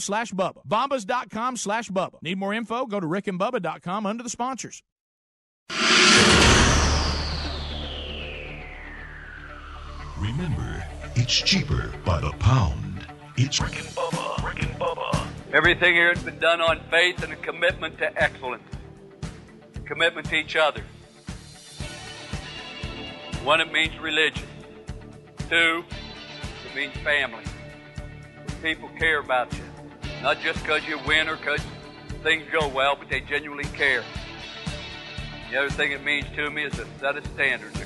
slash Bubba. Bombas.com slash Bubba. Need more info? Go to rickandbubba.com under the sponsors. Remember, it's cheaper by the pound. It's Rick and Bubba. Rick and Bubba. Everything here has been done on faith and a commitment to excellence, a commitment to each other. One, it means religion. Two, it means family. People care about you, not just because you win or because things go well, but they genuinely care. The other thing it means to me is a set of standards.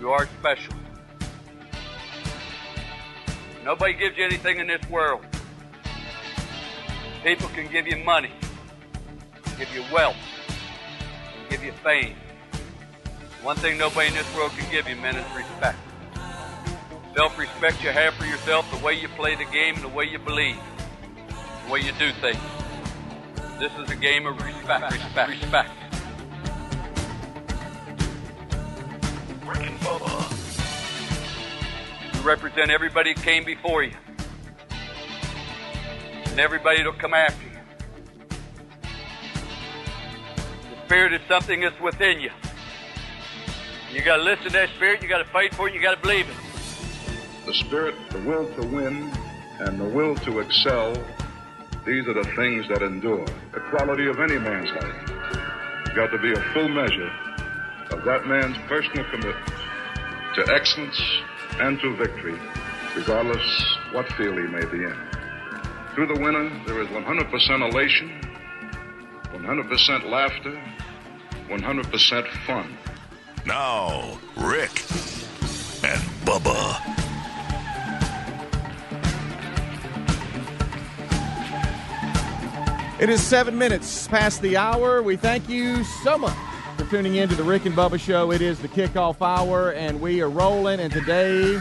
You are special. Nobody gives you anything in this world. People can give you money, give you wealth, give you fame. One thing nobody in this world can give you, men, is respect. Self respect you have for yourself, the way you play the game, and the way you believe, the way you do things. This is a game of respect, respect, respect. Rick and Bubba. You represent everybody that came before you, and everybody that'll come after you. The Spirit is something that's within you. You got to listen to that Spirit, you got to fight for it, you got to believe it. The spirit, the will to win, and the will to excel, these are the things that endure. The quality of any man's life. Got to be a full measure of that man's personal commitment to excellence and to victory, regardless what field he may be in. Through the winner, there is 100% elation, 100% laughter, 100% fun. Now, Rick and Bubba. It is seven minutes past the hour. We thank you so much for tuning in to the Rick and Bubba Show. It is the kickoff hour, and we are rolling. And today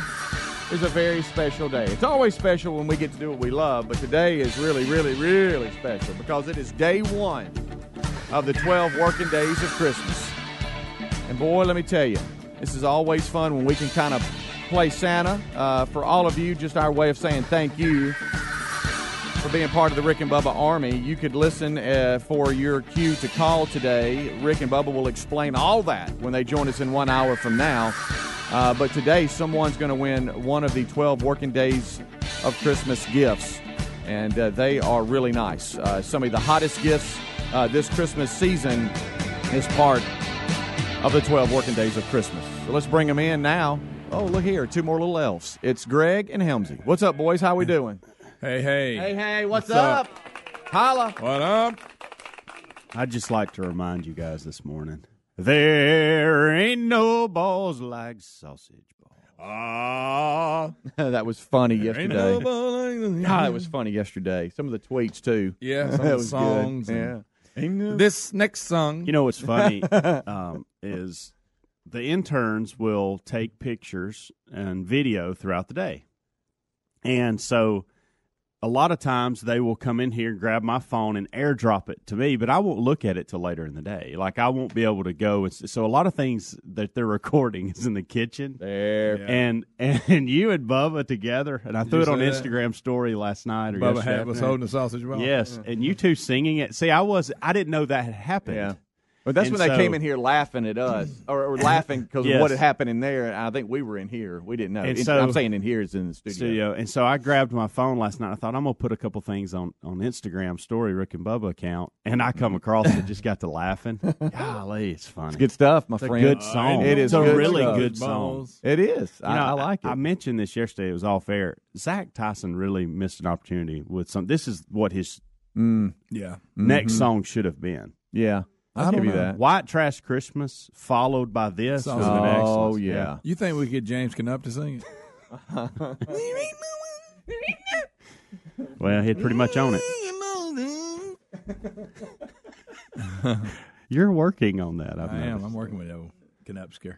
is a very special day. It's always special when we get to do what we love, but today is really, really, really special because it is day one of the 12 working days of Christmas. And boy, let me tell you, this is always fun when we can kind of play Santa. Uh, for all of you, just our way of saying thank you being part of the Rick and Bubba Army. You could listen uh, for your cue to call today. Rick and Bubba will explain all that when they join us in one hour from now. Uh, but today, someone's going to win one of the 12 working days of Christmas gifts, and uh, they are really nice. Uh, some of the hottest gifts uh, this Christmas season is part of the 12 working days of Christmas. So let's bring them in now. Oh, look here, two more little elves. It's Greg and Helmsy. What's up, boys? How we doing? Hey, hey. Hey, hey, what's, What's up? up? Holla. What up? I'd just like to remind you guys this morning there ain't no balls like sausage balls. Ah. that was funny Ain't yesterday. nobody- Ah, that was funny yesterday. Some of the tweets too. Yeah, some of that the was songs Good. and- Yeah. No- This next song. You know what's funny um, is the interns will take pictures and video throughout the day. And so a lot of times they will come in here, and grab my phone, and airdrop it to me, but I won't look at it till later in the day. Like I won't be able to go. And so a lot of things that they're recording is in the kitchen. There. And and you and Bubba together, and I Did threw you it on that? Instagram story last night or Bubba yesterday Hat was holding the sausage ball. Yes, and you two singing it. See, I was I didn't know that had happened. Yeah. But that's And when they so- came in here laughing at us, or, or laughing because Yes. of what had happened in there. And I think we were in here. We didn't know. And so- I'm saying in here is in the studio. studio. And so I grabbed my phone last night. I thought I'm gonna put a couple things on on Instagram story, Rick and Bubba account, and I come across it, just got to laughing. Golly, it's funny. It's good stuff, my It's a friend. good song. It is It's a good really stuff. good song. It is. You I, know, I like it. I mentioned this yesterday. It was all fair. Zach Tyson really missed an opportunity with some. This is what his Mm, Yeah. next Mhm. song should have been. yeah. I I'll don't give you know. that. White Trash Christmas, followed by this. Sounds was an. Oh excellent- yeah. You think we could get James Knupp to sing it? Well, he'd pretty much own it. You're working on that. I've I am. I'm working with old Knupsker.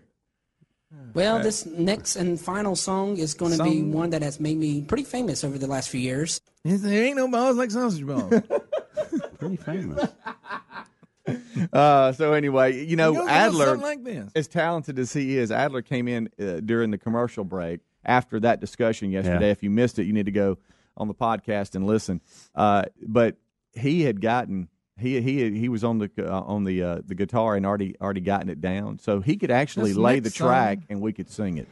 Well, uh, this next and final song is going to be one that has made me pretty famous over the last few years. There ain't no balls like sausage balls. Pretty famous. Uh, so anyway, you know, It goes a little Adler, like as talented as he is, Adler came in uh, during the commercial break after that discussion yesterday. Yeah. If you missed it, you need to go on the podcast and listen. Uh, but he had gotten he he he was on the uh, on the uh, the guitar and already already gotten it down, so he could actually This lay the next song- track and we could sing it.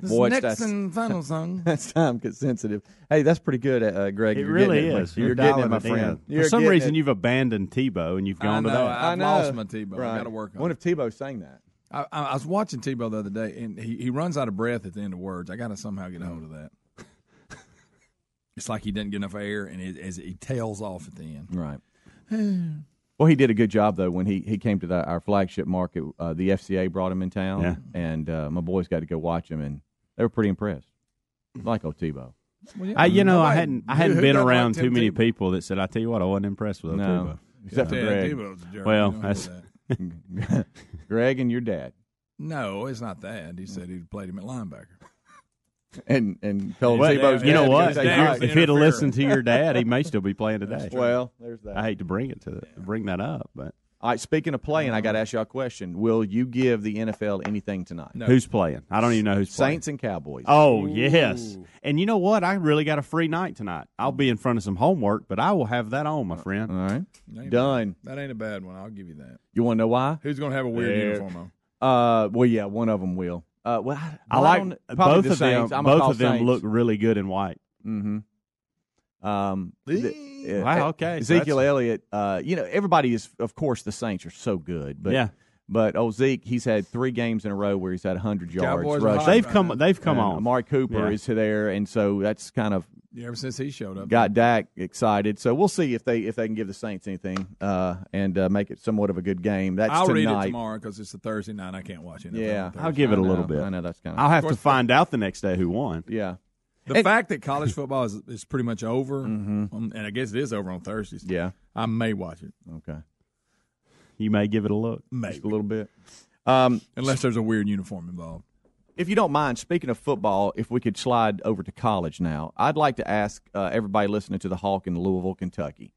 This Boy, next that's and final song. that's time sensitive. Hey, that's pretty good, uh, Greg. It You're really getting it, is. You're, You're, getting it, my friend. For some reason, it. you've abandoned Tebow and you've gone know. to that. I've I know. lost my Tebow. Right. I got to work on What it. if Tebow sang that? I, I I was watching Tebow the other day, and he, he runs out of breath at the end of words. I got to somehow get a hold of that. it's like he doesn't get enough air, and it, as he tails off at the end. Right. well, he did a good job though when he, he came to the, our flagship market. Uh, the FCA brought him in town, Yeah. and uh, my boys got to go watch him, and they were pretty impressed. Like Otebo. Well, yeah, I, you know, I hadn't I hadn't been doesn't like around too many Tebow? people that said, "I tell you what, I wasn't impressed with No, Tebow." except for Yeah, Greg. Tebow's a jerk. Well, You know, that's- that. Greg and your dad, no, it's not that. He said he played him at linebacker. And and told Well, Tebow's you know what? If, take dad you- was Mike. the if he'd have listened to your dad, he may still be playing today. Well, there's that. I hate to bring it to bring that up, but All right. Speaking of playing, I got to ask y'all a question. Will you give the NFL anything tonight? No. who's playing? I don't even know who's playing. Saints and Cowboys. Oh yes, and you know what? I really got a free night tonight. I'll be in front of some homework, but I will have that on, my friend. All right. Ain't Done. bad. That ain't a bad one. I'll give you that. You want to know why? Who's going to have a weird There. uniform on? Uh, well, yeah, one of them will. Uh, well, I, I well, like don't- both the of them. Saints. I'm both of them Saints. look really good in white. Mm-hmm. Um, the- Wow, okay, Ezekiel that's- Elliott. Uh, you know, everybody is, of course, the Saints are so good, but Yeah. But oh, Zeke, he's had three games in a row where he's had 100 yards Cowboys rushing. They've right come. now. They've come And on. Amari Cooper Yeah. is there, and so that's kind of Yeah, ever since he showed up. got Dak excited. So we'll see if they if they can give the Saints anything uh, and uh, make it somewhat of a good game. That's I'll tonight. read it tomorrow because it's a Thursday night. I can't watch it. Yeah, I'll give it I a little bit. I know that's kind of I'll have to find out the next day who won. yeah. The And- fact that college football is, is pretty much over, um, and I guess it is over on Thursdays. Mm-hmm. Yeah. I may watch it, Okay. You may give it a look. maybe, Just a little bit. Um, unless there's a weird uniform involved. if you don't mind, speaking of football, if we could slide over to college now, I'd like to ask uh, everybody listening to the Hawk in Louisville, Kentucky.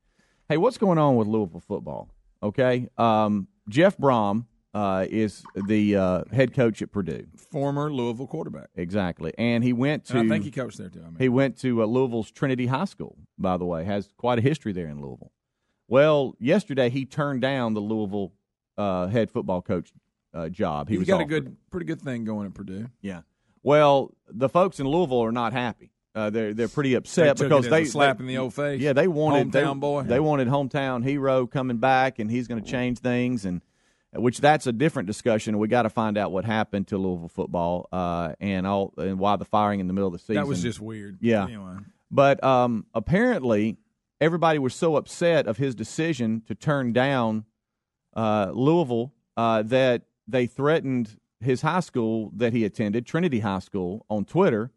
Hey, what's going on with Louisville football? Okay, um, Jeff Brohm uh, is the uh, head coach at Purdue, Former Louisville quarterback, exactly, and he went to and I think he coached there too. I mean, he went to uh, Louisville's Trinity High School. By the way, has quite a history there in Louisville. Well, yesterday he turned down the Louisville uh, head football coach uh, job. He he's was got a good, pretty good thing going at Purdue. Yeah. Well, the folks in Louisville are not happy. Uh, they're they're pretty upset They because it as a they slap they- in the old face. Yeah, they wanted they, Hometown boy. They wanted hometown hero coming back, and he's going to change things, and which that's a different discussion. We got to find out what happened to Louisville football, uh, and all and why the firing in the middle of the season. that was just weird. Yeah. Anyway, But um, apparently, everybody was so upset of his decision to turn down uh, Louisville uh, that they threatened his high school that he attended, Trinity High School, on Twitter,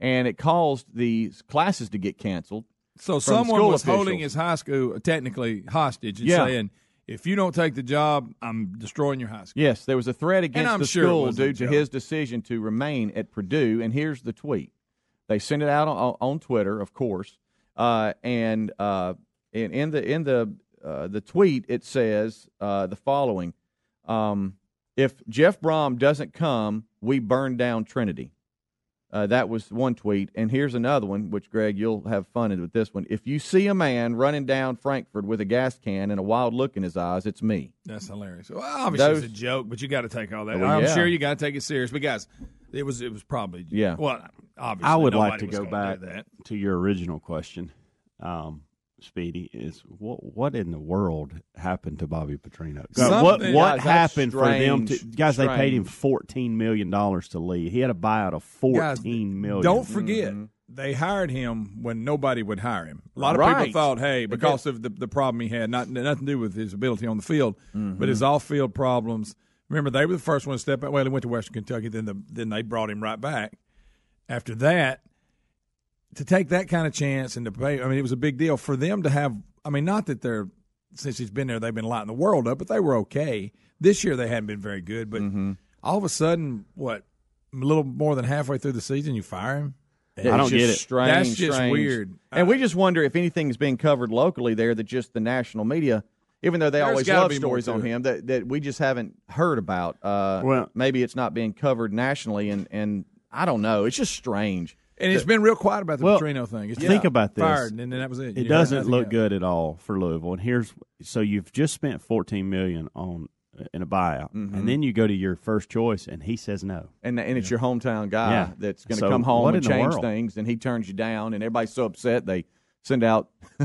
and it caused the classes to get canceled. so someone was holding his high school technically hostage and Yeah. saying, "If you don't take the job, I'm destroying your high school." Yes, there was a threat against the sure school due to his decision to remain at Purdue. And here's the tweet. They sent it out on, on Twitter, of course, uh, and uh, in, in the in the uh, the tweet it says uh, the following: um, If Jeff Brohm doesn't come, we burn down Trinity. Uh, that was one tweet, and here's another one, which Greg, you'll have fun with this one. If you see a man running down Frankfort with a gas can and a wild look in his eyes, it's me. That's hilarious. Well, obviously Those- it's a joke, but you got to take all that. Well, I'm yeah. sure you got to take it serious. But guys, it was it was probably Yeah. Well, obviously I would like to go back that. to your original question, um, Speedy. Is what what in the world happened to Bobby Petrino? Something- what what Guys, that's happened for them to strange, guys? They paid him fourteen million dollars to leave. He had a buyout of Guys, fourteen million. Don't forget, Mm-hmm. they hired him when nobody would hire him. A lot of Right. people thought, hey, because of the, the problem he had, not nothing to do with his ability on the field, Mm-hmm. but his off field problems. Remember, they were the first one to step out. Well, he went to Western Kentucky, then the, then they brought him right back. After that, to take that kind of chance and to pay, I mean, it was a big deal for them to have. I mean, not that they're since he's been there, they've been lighting the world up, but they were okay. This year, they hadn't been very good, but Mm-hmm. all of a sudden, what a little more than halfway through the season, you fire him. I don't get it. Strange, That's just strange. weird. And we just wonder if anything is being covered locally there that just the national media, even though they There's always love be more stories on it. him, that, that we just haven't heard about. Uh, Well- maybe it's not being covered nationally, and, and I don't know. It's just strange. And it's been real quiet about the Well, Petrino thing. It's think about this. Fired, and then that was it. It You doesn't heard look else. good at all for Louisville. And here's so you've just spent fourteen million on in a buyout, Mhm. and then you go to your first choice, and he says no. And and it's your hometown guy Yeah. that's going to So come home and change things, and he turns you down, and everybody's so upset they send out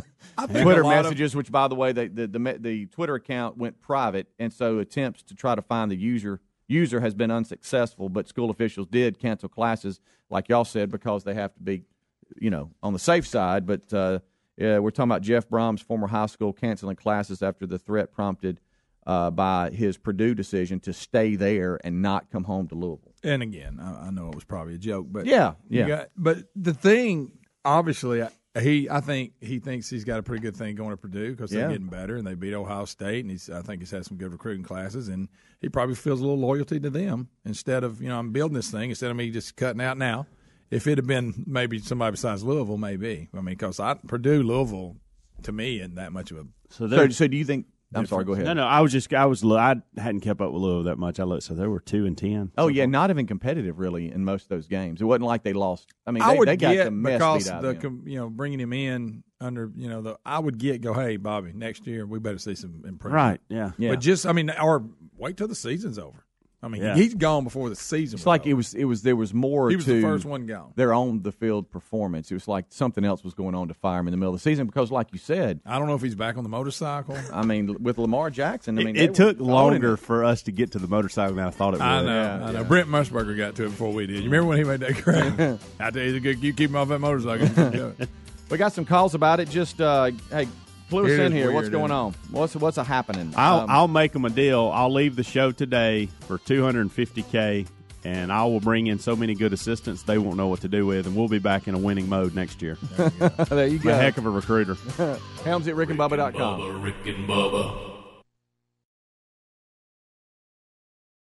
Twitter a lot of- messages. which, by the way, they, the, the the Twitter account went private, and so attempts to try to find the user user has been unsuccessful. But school officials did cancel classes, like y'all said, because they have to be, you know, on the safe side. But uh, yeah, we're talking about Jeff Brohm's former high school canceling classes after the threat prompted uh, by his Purdue decision to stay there and not come home to Louisville. And again, I, I know it was probably a joke, but Yeah, you yeah. got- but the thing, obviously, I- he, I think he thinks he's got a pretty good thing going to Purdue because they're getting better and they beat Ohio State, and he's, I think he's had some good recruiting classes, and he probably feels a little loyalty to them instead of you know I'm building this thing instead of me just cutting out now. If it had been maybe somebody besides Louisville, maybe I mean because I Purdue Louisville to me isn't that much of a So, So, so do you think? I'm sorry. Go ahead. No, no, I was just I was I hadn't kept up with Louisville that much. I looked, so they were two and ten. Oh yeah, not even competitive really in most of those games. It wasn't like they lost. I mean, I they, would they got get the mess because beat out the of com- you know bringing him in under you know the I would get go hey Bobby next year we better see some improvement Right? Yeah. Yeah. but just I mean or wait till the season's over I mean Yeah. he's gone before the season It's was like over. it was. It was. There was more he was to the first one gone their on the field performance. It was like something else was going on to fire him in the middle of the season because, like you said, I don't know if he's back on the motorcycle I mean, with Lamar Jackson, I mean, it, it took longer it. for us to get to the motorcycle than I thought it would. I know Yeah, I know yeah. Brent Musburger got to it before we did you remember when he made that crash I tell you he's a good you keep him off that motorcycle We got some calls about it. Just uh, hey, clue us It in here. weird, what's going on? What's what's a happening? I'll Um, I'll make them a deal. I'll leave the show today for 250k, and I will bring in so many good assistants they won't know what to do with, and we'll be back in a winning mode next year. there you I'm go. a heck of a recruiter. Helms at rickandbubba.com. Bubba, Rick and Bubba.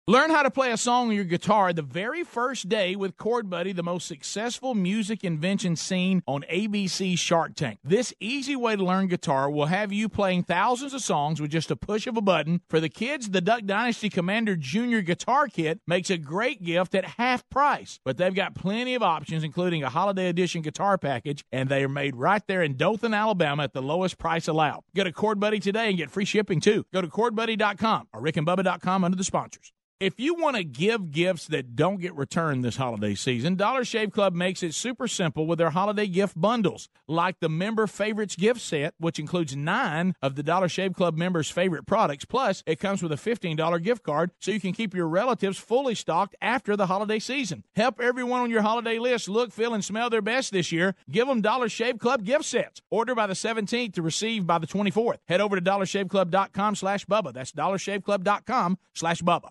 Learn how to play a song on your guitar the very first day with Chord Buddy, the most successful music invention seen on ABC Shark Tank. This easy way to learn guitar will have you playing thousands of songs with just a push of a button. For the kids, the Duck Dynasty Commander Junior Guitar Kit makes a great gift at half price. But they've got plenty of options, including a holiday edition guitar package, and they are made right there in Dothan, Alabama at the lowest price allowed. Go to Chord Buddy today and get free shipping too. Go to chordbuddy.com or rickandbubba.com under the sponsors. If you want to give gifts that don't get returned this holiday season, Dollar Shave Club makes it super simple with their holiday gift bundles, like the Member Favorites gift set, which includes nine of the Dollar Shave Club members' favorite products. Plus, it comes with a $15 gift card so you can keep your relatives fully stocked after the holiday season. Help everyone on your holiday list look, feel, and smell their best this year. Give them Dollar Shave Club gift sets. Order by the 17th to receive by the 24th. Head over to dollarshaveclub.com slash Bubba. That's dollarshaveclub.com slash Bubba.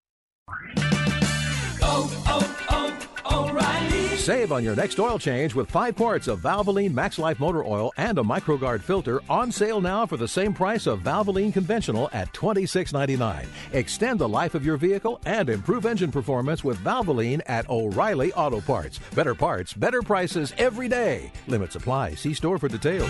Save on your next oil change with five quarts of Valvoline Max Life Motor Oil and a MicroGuard filter on sale now for the same price of Valvoline Conventional at $26.99. Extend the life of your vehicle and improve engine performance with Valvoline at O'Reilly Auto Parts. Better parts, better prices every day. Limit supply. See store for details.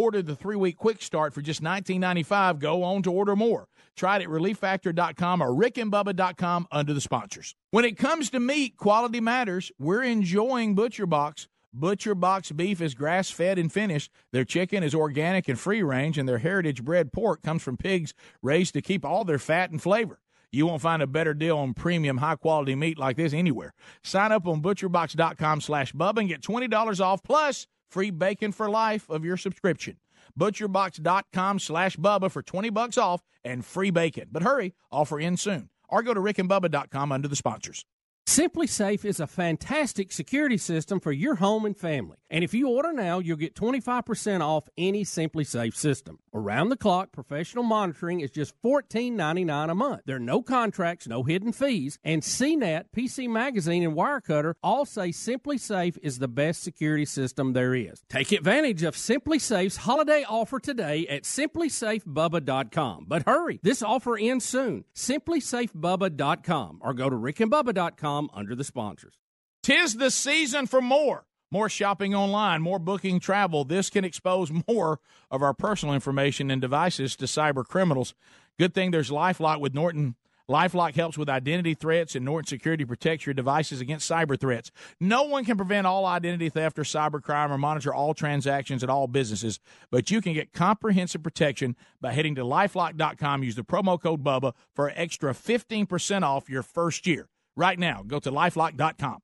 ordered the three week quick start for just $19.95 go on to order more. Try it at relieffactor.com or rickandbubba.com under the sponsors. When it comes to meat, quality matters. We're enjoying Butcher Box. Butcher Box beef is grass fed and finished. Their chicken is organic and free range, and their heritage bred pork comes from pigs raised to keep all their fat and flavor. You won't find a better deal on premium, high quality meat like this anywhere. Sign up on butcherbox.com slash Bubba and get $20 off plus free bacon for life of your subscription. Butcherbox.com slash Bubba for 20 bucks off and free bacon. But hurry, offer ends soon. Or go to rickandbubba.com under the sponsors. SimpliSafe is a fantastic security system for your home and family. And if you order now, you'll get 25% off any SimpliSafe system. Around the clock professional monitoring is just $14.99 a month. There are no contracts, no hidden fees, and CNET, PC Magazine, and Wirecutter all say SimpliSafe is the best security system there is. Take advantage of SimpliSafe's holiday offer today at simplysafebubba.com. But hurry, this offer ends soon. simplysafebubba.com or go to rickandbubba.com under the sponsors. Tis the season for more. More shopping online, more booking travel. This can expose more of our personal information and devices to cyber criminals. Good thing there's Lifelock with Norton. Lifelock helps with identity threats, and Norton Security protects your devices against cyber threats. No one can prevent all identity theft or cybercrime or monitor all transactions at all businesses, but you can get comprehensive protection by heading to lifelock.com. Use the promo code BUBBA for an extra 15% off your first year. Right now, go to lifelock.com.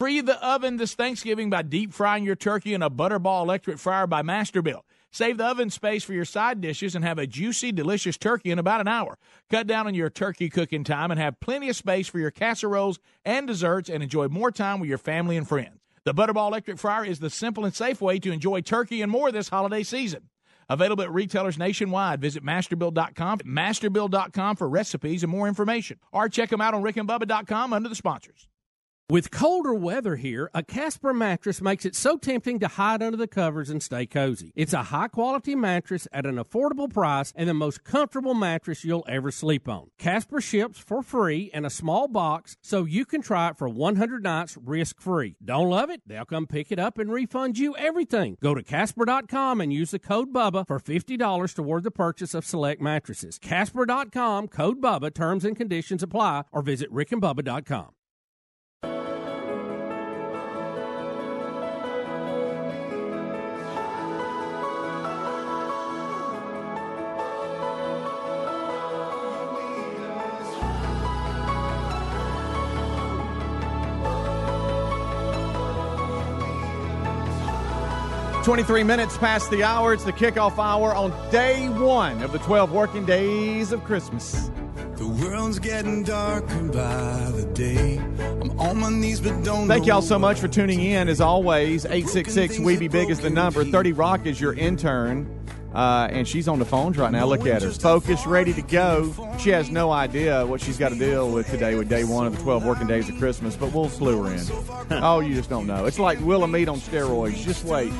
Free the oven this Thanksgiving by deep frying your turkey in a Butterball electric fryer by Masterbuilt. Save the oven space for your side dishes and have a juicy, delicious turkey in about an hour. Cut down on your turkey cooking time and have plenty of space for your casseroles and desserts and enjoy more time with your family and friends. The Butterball electric fryer is the simple and safe way to enjoy turkey and more this holiday season. Available at retailers nationwide. Visit masterbuilt.com, masterbuilt.com for recipes and more information. Or check them out on rickandbubba.com under the sponsors. With colder weather here, a Casper mattress makes it so tempting to hide under the covers and stay cozy. It's a high quality mattress at an affordable price and the most comfortable mattress you'll ever sleep on. Casper ships for free in a small box so you can try it for 100 nights risk free. Don't love it? They'll come pick it up and refund you everything. Go to Casper.com and use the code BUBBA for $50 toward the purchase of select mattresses. Casper.com, code BUBBA, terms and conditions apply, or visit rickandbubba.com. Twenty-three minutes past the hour. It's the kickoff hour on day one of the twelve working days of Christmas. The world's getting darker by the day. I'm on my knees, but don't. Thank y'all so much for tuning in. As always, eight six six We Be Big is the number. Thirty Rock is your intern. Uh, and she's on the phones right now. Look at her. Focused, ready to go. She has no idea what she's got to deal with today with day one of the 12 working days of Christmas, but we'll slew her in. oh, you just don't know. It's like Willamette on steroids. Just wait.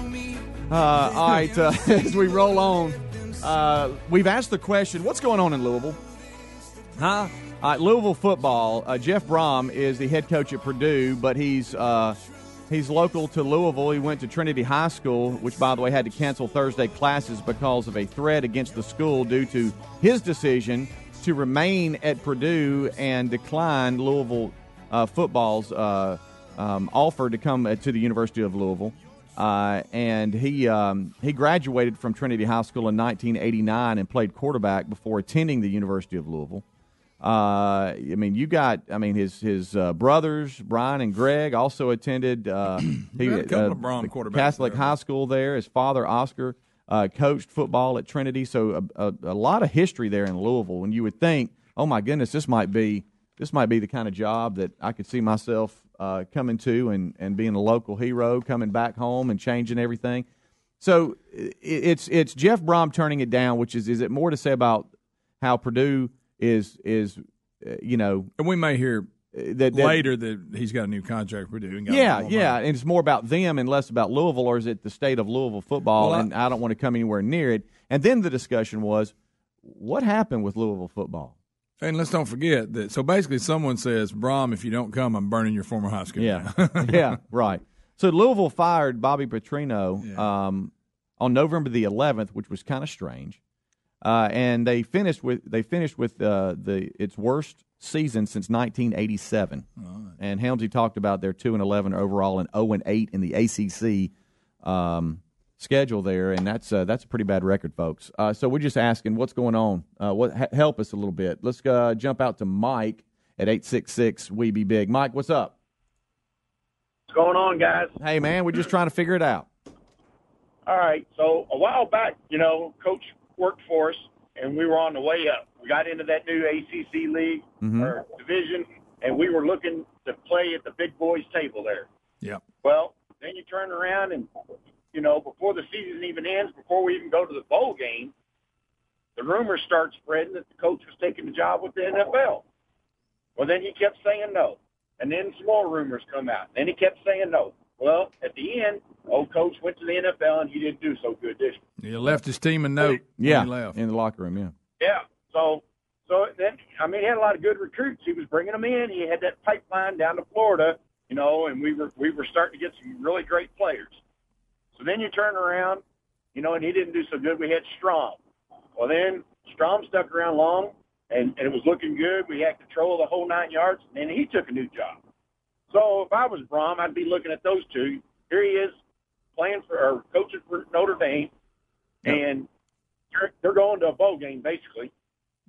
Uh, all right, uh, as we roll on, uh, we've asked the question what's going on in Louisville? Huh? All right, Louisville football. Uh, Jeff Brohm is the head coach at Purdue, but he's uh, he's local to Louisville. He went to Trinity High School, which, by the way, had to cancel Thursday classes because of a threat against the school due to his decision to remain at Purdue and decline Louisville uh, football's uh, um, offer to come to the University of Louisville. Uh, and he um, he graduated from Trinity High School in 1989 and played quarterback before attending the University of Louisville. Uh, I mean, you got. I mean, his his uh, brothers Brian and Greg also attended. Uh, he, a couple uh, of Brohm quarterbacks Catholic there. High School there. His father Oscar uh, coached football at Trinity, so a, a, a lot of history there in Louisville. And you would think, oh my goodness, this might be this might be the kind of job that I could see myself uh, coming to and and being a local hero, coming back home and changing everything. So it's it's Jeff Brohm turning it down, which is is it more to say about how Purdue is is uh, you know And we may hear that, that later that he's got a new contract for Purdue. yeah yeah and it's more about them and less about Louisville or is it the state of Louisville football Well, I- and I don't want to come anywhere near it. And then the discussion was what happened with Louisville football. And let's don't forget that. So basically, someone says, "Brohm, if you don't come, I'm burning your former high school." Yeah, yeah, right. So Louisville fired Bobby Petrino um, on November the 11th, which was kind of strange. Uh, and they finished with they finished with uh, the its worst season since 1987. And Helmsy talked about their two and 11 overall and 0 and 8 in the ACC. Um, schedule there, and that's uh, that's a pretty bad record, folks. Uh, so we're just asking what's going on. Uh, what ha- help us a little bit. Let's uh, jump out to Mike at eight six six. We be big. Mike, what's up? What's going on, guys? Hey, man, we're just trying to figure it out. All right. So a while back, you know, Coach worked for us, and we were on the way up. We got into that new ACC league Mhm. or division, and we were looking to play at the big boys table there. Yeah. Well, then you turn around and, you know, before the season even ends, before we even go to the bowl game, the rumors start spreading that the coach was taking the job with the NFL. Well, then he kept saying no. And then some more rumors come out. Then he kept saying no. Well, at the end, old coach went to the NFL and he didn't do so good this year. He left his team a note. Yeah, When he left. in the locker room. Yeah. Yeah. So, so then, I mean, he had a lot of good recruits. He was bringing them in. He had that pipeline down to Florida, you know, and we were we were starting to get some really great players. So then you turn around, you know, and he didn't do so good. We had Strong. Well, then Strong stuck around long, and, and it was looking good. We had control of the whole nine yards, and then he took a new job. So if I was Brohm, I'd be looking at those two. Here he is playing for or coaching for Notre Dame, and they're, they're going to a bowl game basically.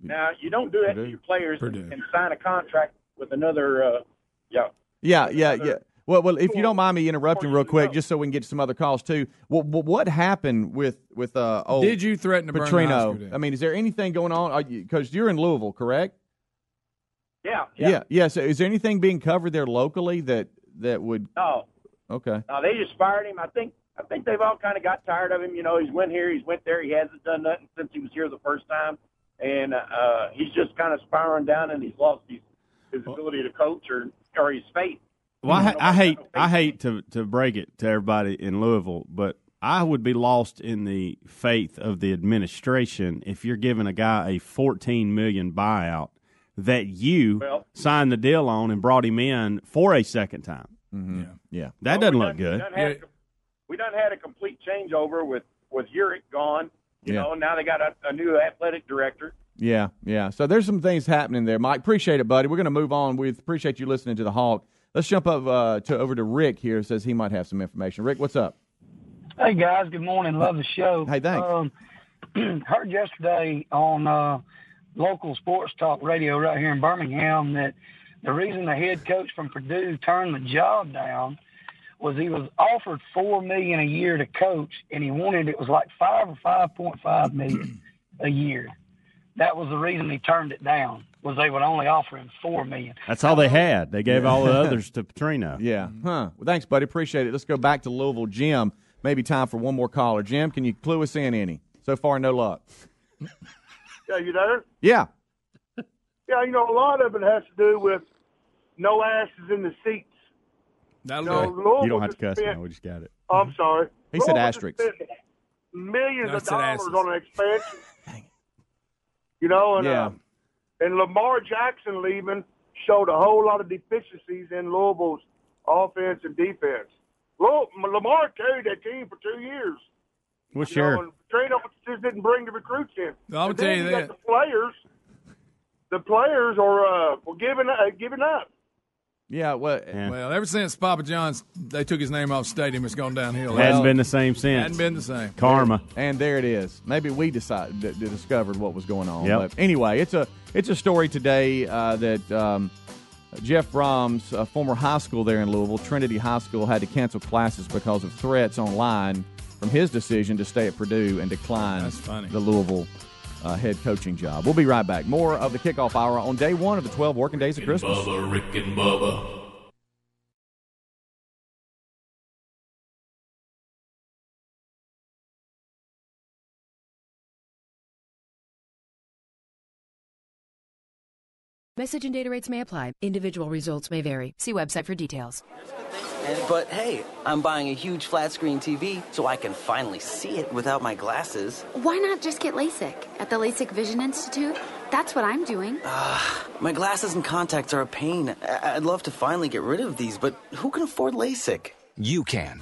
Now you don't do that to your players and, and sign a contract with another. Uh, yeah, Yeah, yeah, yeah. Well, well, if you don't mind me interrupting real quick, just so we can get some other calls too. What what, what happened with with uh? Oh, Did you threaten to burn the Petrino? I mean, is there anything going on? Because you, are in Louisville, correct? yeah, Yeah. yeah. So, is there anything being covered there locally that that would? No, Okay. no, they just fired him. I think I think they've all kind of got tired of him. You know, he's went here, he's went there, he hasn't done nothing since he was here the first time, and uh, he's just kind of spiraling down, and he's lost his, his ability to coach or or his faith. Well, I, I hate I hate to to break it to everybody in Louisville, but I would be lost in the faith of the administration if you're giving a guy a 14 million buyout that you Well- signed the deal on and brought him in for a second time. Mm-hmm. Yeah, that Well, doesn't look done- good. We done, had, we done had a complete changeover with with Jurich gone. You Yeah. know, now they got a, a new athletic director. Yeah, yeah. So there's some things happening there, Mike. Appreciate it, buddy. We're going to move on. We appreciate you listening to the Hawk. Let's jump up uh, to over to Rick here. Says he might have some information. Rick, what's up? Hey guys, good morning. Love the show. Hey, thanks. Um, heard yesterday on uh, local sports talk radio right here in Birmingham that the reason the head coach from Purdue turned the job down was he was offered four million a year to coach, and he wanted it was like five or five point five million a year. That was the reason he turned it down. Was they would only offer him four million. That's all they had. They gave all the others to Petrino. Yeah. Huh. Well, thanks, buddy. Appreciate it. Let's go back to Louisville. Jim, maybe time for one more caller. Jim, can you clue us in any? So far, no luck. Yeah, you there? Yeah. Yeah, you know, a lot of it has to do with no asses in the seats. That'll You know, You don't have to cuss spent- now. We just got it. Oh, I'm sorry. He said Louisville just asterisks. Millions No, of dollars asses. on an expansion. You know, and Yeah. uh, and Lamar Jackson leaving showed a whole lot of deficiencies in Louisville's offense and defense. Lou- Lamar carried that team for two years. Well, You know, sure. and Trino just didn't bring the recruits in. I'll And tell you got that. The players, the players are uh, were giving uh, giving up. Yeah. Well, Well, ever since Papa John's, they took his name off stadium. It's gone downhill. Hasn't been the same since. Hasn't been the same. Karma. And there it is. Maybe we decided d- discovered what was going on. Yep. But anyway, it's a it's a story today uh, that um, Jeff Brohm's, a former high school there in Louisville, Trinity High School, had to cancel classes because of threats online from his decision to stay at Purdue and decline the Louisville uh, head coaching job. We'll be right back. More of the kickoff hour on day one of the 12 working days of Christmas. Bubba, Rick and Bubba. Message and data rates may apply. Individual results may vary. See website for details. And, but hey, I'm buying a huge flat screen TV so I can finally see it without my glasses. Why not just get LASIK at the LASIK Vision Institute? That's what I'm doing. Ah, my glasses and contacts are a pain. I- I'd love to finally get rid of these, but who can afford LASIK? You can.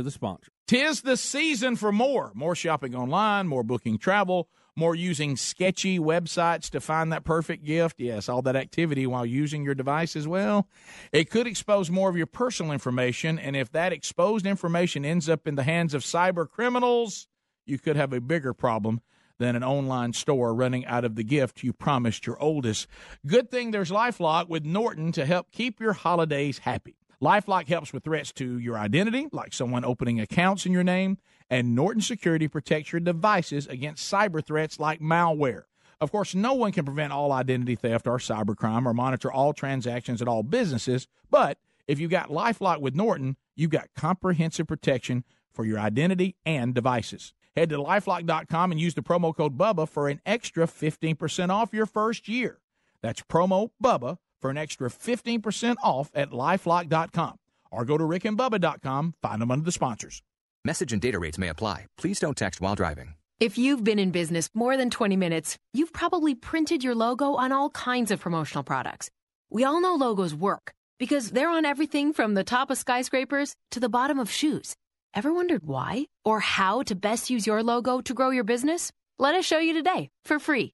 the sponsor. Tis the season for more. More shopping online, more booking travel, more using sketchy websites to find that perfect gift. Yes, all that activity while using your device as well. It could expose more of your personal information, and if that exposed information ends up in the hands of cyber criminals, you could have a bigger problem than an online store running out of the gift you promised your oldest. Good thing there's Lifelock with Norton to help keep your holidays happy. Lifelock helps with threats to your identity, like someone opening accounts in your name, and Norton Security protects your devices against cyber threats like malware. Of course, no one can prevent all identity theft or cybercrime or monitor all transactions at all businesses, but if you've got Lifelock with Norton, you've got comprehensive protection for your identity and devices. Head to lifelock.com and use the promo code BUBBA for an extra 15% off your first year. That's promo BUBBA for an extra 15% off at lifelock.com or go to rickandbubba.com, find them under the sponsors. Message and data rates may apply. Please don't text while driving. If you've been in business more than 20 minutes, you've probably printed your logo on all kinds of promotional products. We all know logos work because they're on everything from the top of skyscrapers to the bottom of shoes. Ever wondered why or how to best use your logo to grow your business? Let us show you today for free.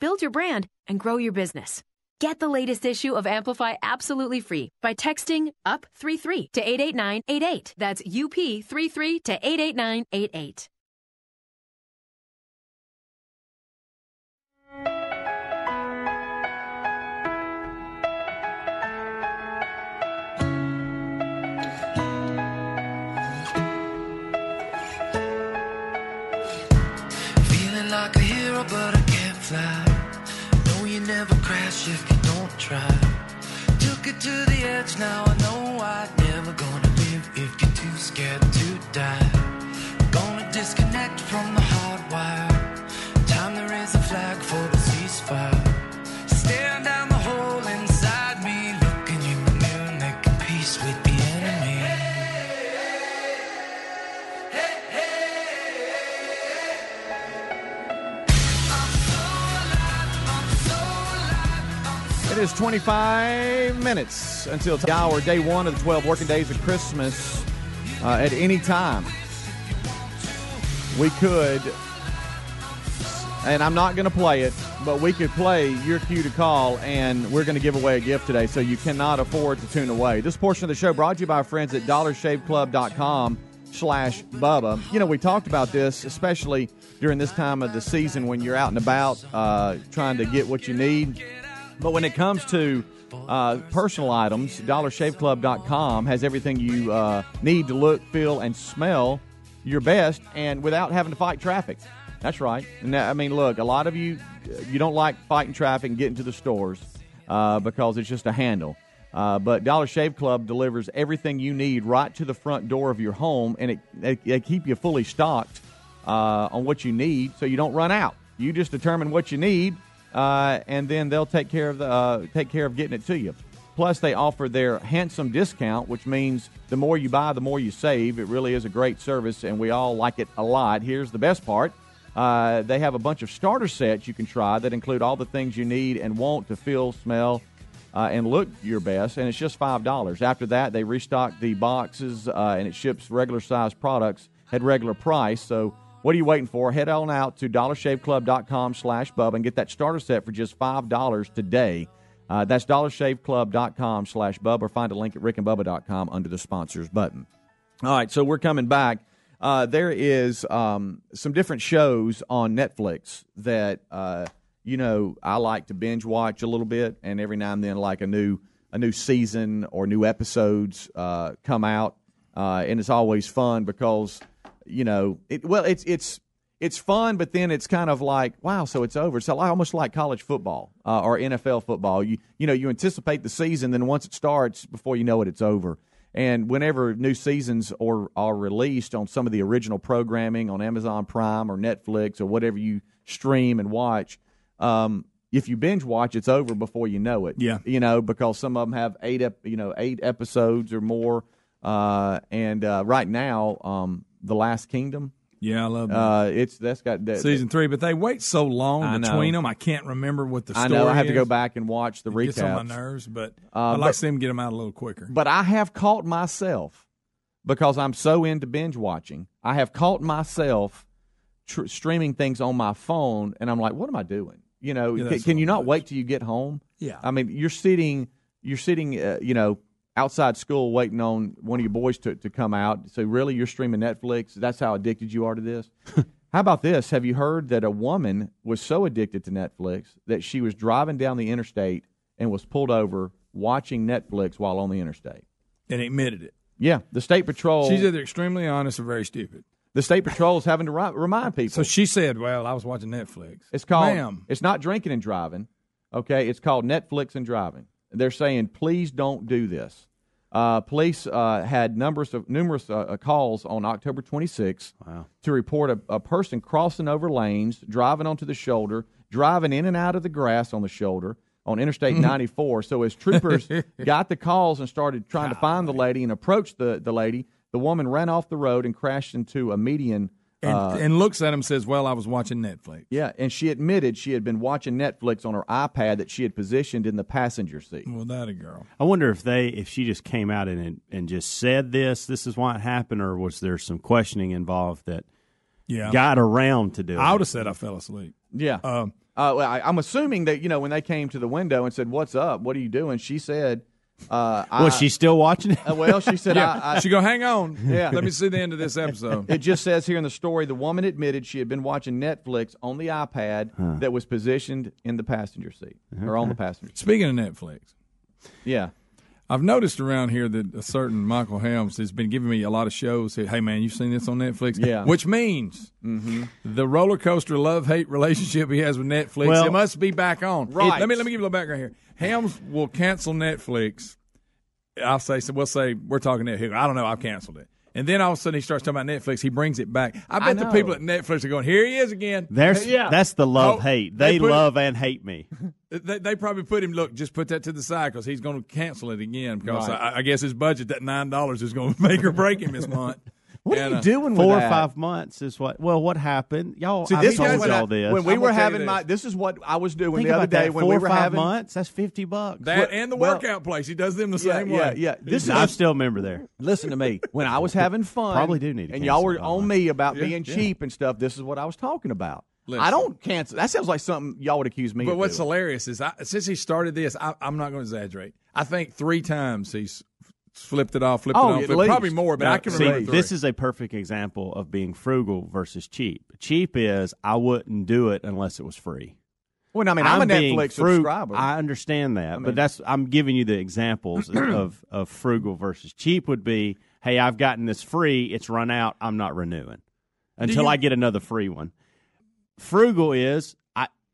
build your brand, and grow your business. Get the latest issue of Amplify absolutely free by texting UP33 to 88988. That's UP33 to 88988. Try. Took it to the edge, now I know I never gonna live if you're too scared to die. Gonna disconnect from the hard wire. Is 25 minutes until the hour, day one of the 12 working days of Christmas. Uh, at any time, we could, and I'm not going to play it, but we could play your cue to call, and we're going to give away a gift today, so you cannot afford to tune away. This portion of the show brought to you by our friends at dollarshaveclub.com slash Bubba. You know, we talked about this, especially during this time of the season when you're out and about uh, trying to get what you need. But when it comes to uh, personal items, dollarshaveclub.com has everything you uh, need to look, feel, and smell your best and without having to fight traffic. That's right. And I mean, look, a lot of you, you don't like fighting traffic and getting to the stores uh, because it's just a handle. Uh, but Dollar Shave Club delivers everything you need right to the front door of your home, and it, they keep you fully stocked uh, on what you need so you don't run out. You just determine what you need, uh, and then they'll take care of the uh, take care of getting it to you. Plus, they offer their handsome discount, which means the more you buy, the more you save. It really is a great service, and we all like it a lot. Here's the best part. Uh, they have a bunch of starter sets you can try that include all the things you need and want to feel, smell, uh, and look your best, and it's just five dollars. After that, they restock the boxes, uh, and it ships regular size products at regular price. So, what are you waiting for? Head on out to dollarshaveclub.com/bub and get that starter set for just five dollars today. Uh, that's dollarshaveclub.com/bub, or find a link at rickandbubba.com under the sponsors button. All right, so we're coming back. Uh, there is um, some different shows on Netflix that uh, you know I like to binge watch a little bit, and every now and then, like a new a new season or new episodes uh, come out, uh, and it's always fun because you know it. Well, it's it's it's fun, but then it's kind of like wow, so it's over. So almost like college football uh, or NFL football. You you know you anticipate the season, then once it starts, before you know it, it's over. And whenever new seasons or are released on some of the original programming on Amazon Prime or Netflix or whatever you stream and watch, um, if you binge watch, it's over before you know it. Yeah. you know because some of them have eight, ep- you know, eight episodes or more. Uh, and uh, right now, um, the Last Kingdom. Yeah, I love that. Uh, it's that's got that, Season three, but they wait so long I know. between them. I can't remember what the is. I know I have to go back and watch the It recaps. gets on my nerves, but Uh, I'd like but- to see them get them out a little quicker. But I have caught myself because I'm so into binge watching. I have caught myself tr- streaming things on my phone, and I'm like, "What am I doing?" You know, Yeah, can, can you not wait till you get home? Yeah. I mean, you're sitting, you're sitting, uh, you know, outside school waiting on one of your boys to, to come out. So really, you're streaming Netflix. That's how addicted you are to this. how about this? Have you heard that a woman was so addicted to Netflix that she was driving down the interstate and was pulled over watching Netflix while on the interstate? and admitted it. Yeah, the state patrol. She's either extremely honest or very stupid. the state patrol is having to ri- remind people. So she said, "Well, I was watching Netflix." It's called. Ma'am. It's not drinking and driving. Okay, it's called Netflix and driving. They're saying, please don't do this. Uh, police uh, had numbers of numerous uh, uh, calls on October 26th to report a, a person crossing over lanes, driving onto the shoulder, driving in and out of the grass on the shoulder on Interstate 94. So as troopers got the calls and started trying to find the lady and approached the, the lady, the woman ran off the road and crashed into a median. And, uh, and looks at him and says, "Well, I was watching Netflix." yeah, and she admitted she had been watching Netflix on her iPad that she had positioned in the passenger seat. Well, that a girl. I wonder if they if she just came out and and just said this, this is why it happened, or was there some questioning involved that Yeah. got around to do I would have said I fell asleep. Yeah. Um, uh, well, I, I'm assuming that you know when they came to the window and said, "What's up? What are you doing?" She said, uh, Was I- she still watching it? Uh, well, she said, yeah. I, I, she go, "Hang on, Yeah. let me see the end of this episode." It just says here in the story the woman admitted she had been watching Netflix on the iPad that was positioned in the passenger seat or on the passenger seat. Speaking of Netflix, Yeah. I've noticed around here that a certain Michael Helms has been giving me a lot of shows. Say, hey man, you've seen this on Netflix? Yeah. Which means Mm-hmm. the roller coaster love hate relationship he has with Netflix. Well- it must be back on. Right. let me let me give you a little background here. Helms will cancel Netflix. I'll say so. We'll say we're talking to him. I don't know. I've canceled it. And then all of a sudden he starts talking about Netflix. He brings it back. I bet I the people at Netflix are going, "Here he is again." There's Yeah. that's the love Oh, hate. they They, put it- love and hate me. They, they probably put him. Look, just put that to the side because he's going to cancel it again. Because Right. I, I guess his budget, that nine dollars, is going to make or break him this month. What And, are you doing Four with or five months is what. Well, what happened? Y'all, See, I this told is when, I- y'all this. when we I'm were gonna having my. this. This is what I was doing Think the other about that. day when Four we or were five having months. That's fifty bucks. That and the well- workout place. He does them the Yeah, same yeah, way. yeah. This I still remember there. Listen to me. When I was having fun, Probably do need and y'all were on me about Yeah, being yeah. cheap and stuff. This is what I was talking about. Listen. I don't cancel. That sounds like something y'all would accuse me But of. what's doing. hilarious is I, since he started this, I, I'm not going to exaggerate. I think three times he's flipped it off, flipped Oh, it on, probably more, but I can see, remember three. this is a perfect example of being frugal versus cheap. Cheap is I wouldn't do it unless it was free. Well, I mean, I'm, a Netflix frug- subscriber. I understand that, mean- but that's I'm giving you the examples of of frugal versus cheap would be, hey, I've gotten this free, it's run out, I'm not renewing until you- I get another free one. Frugal is I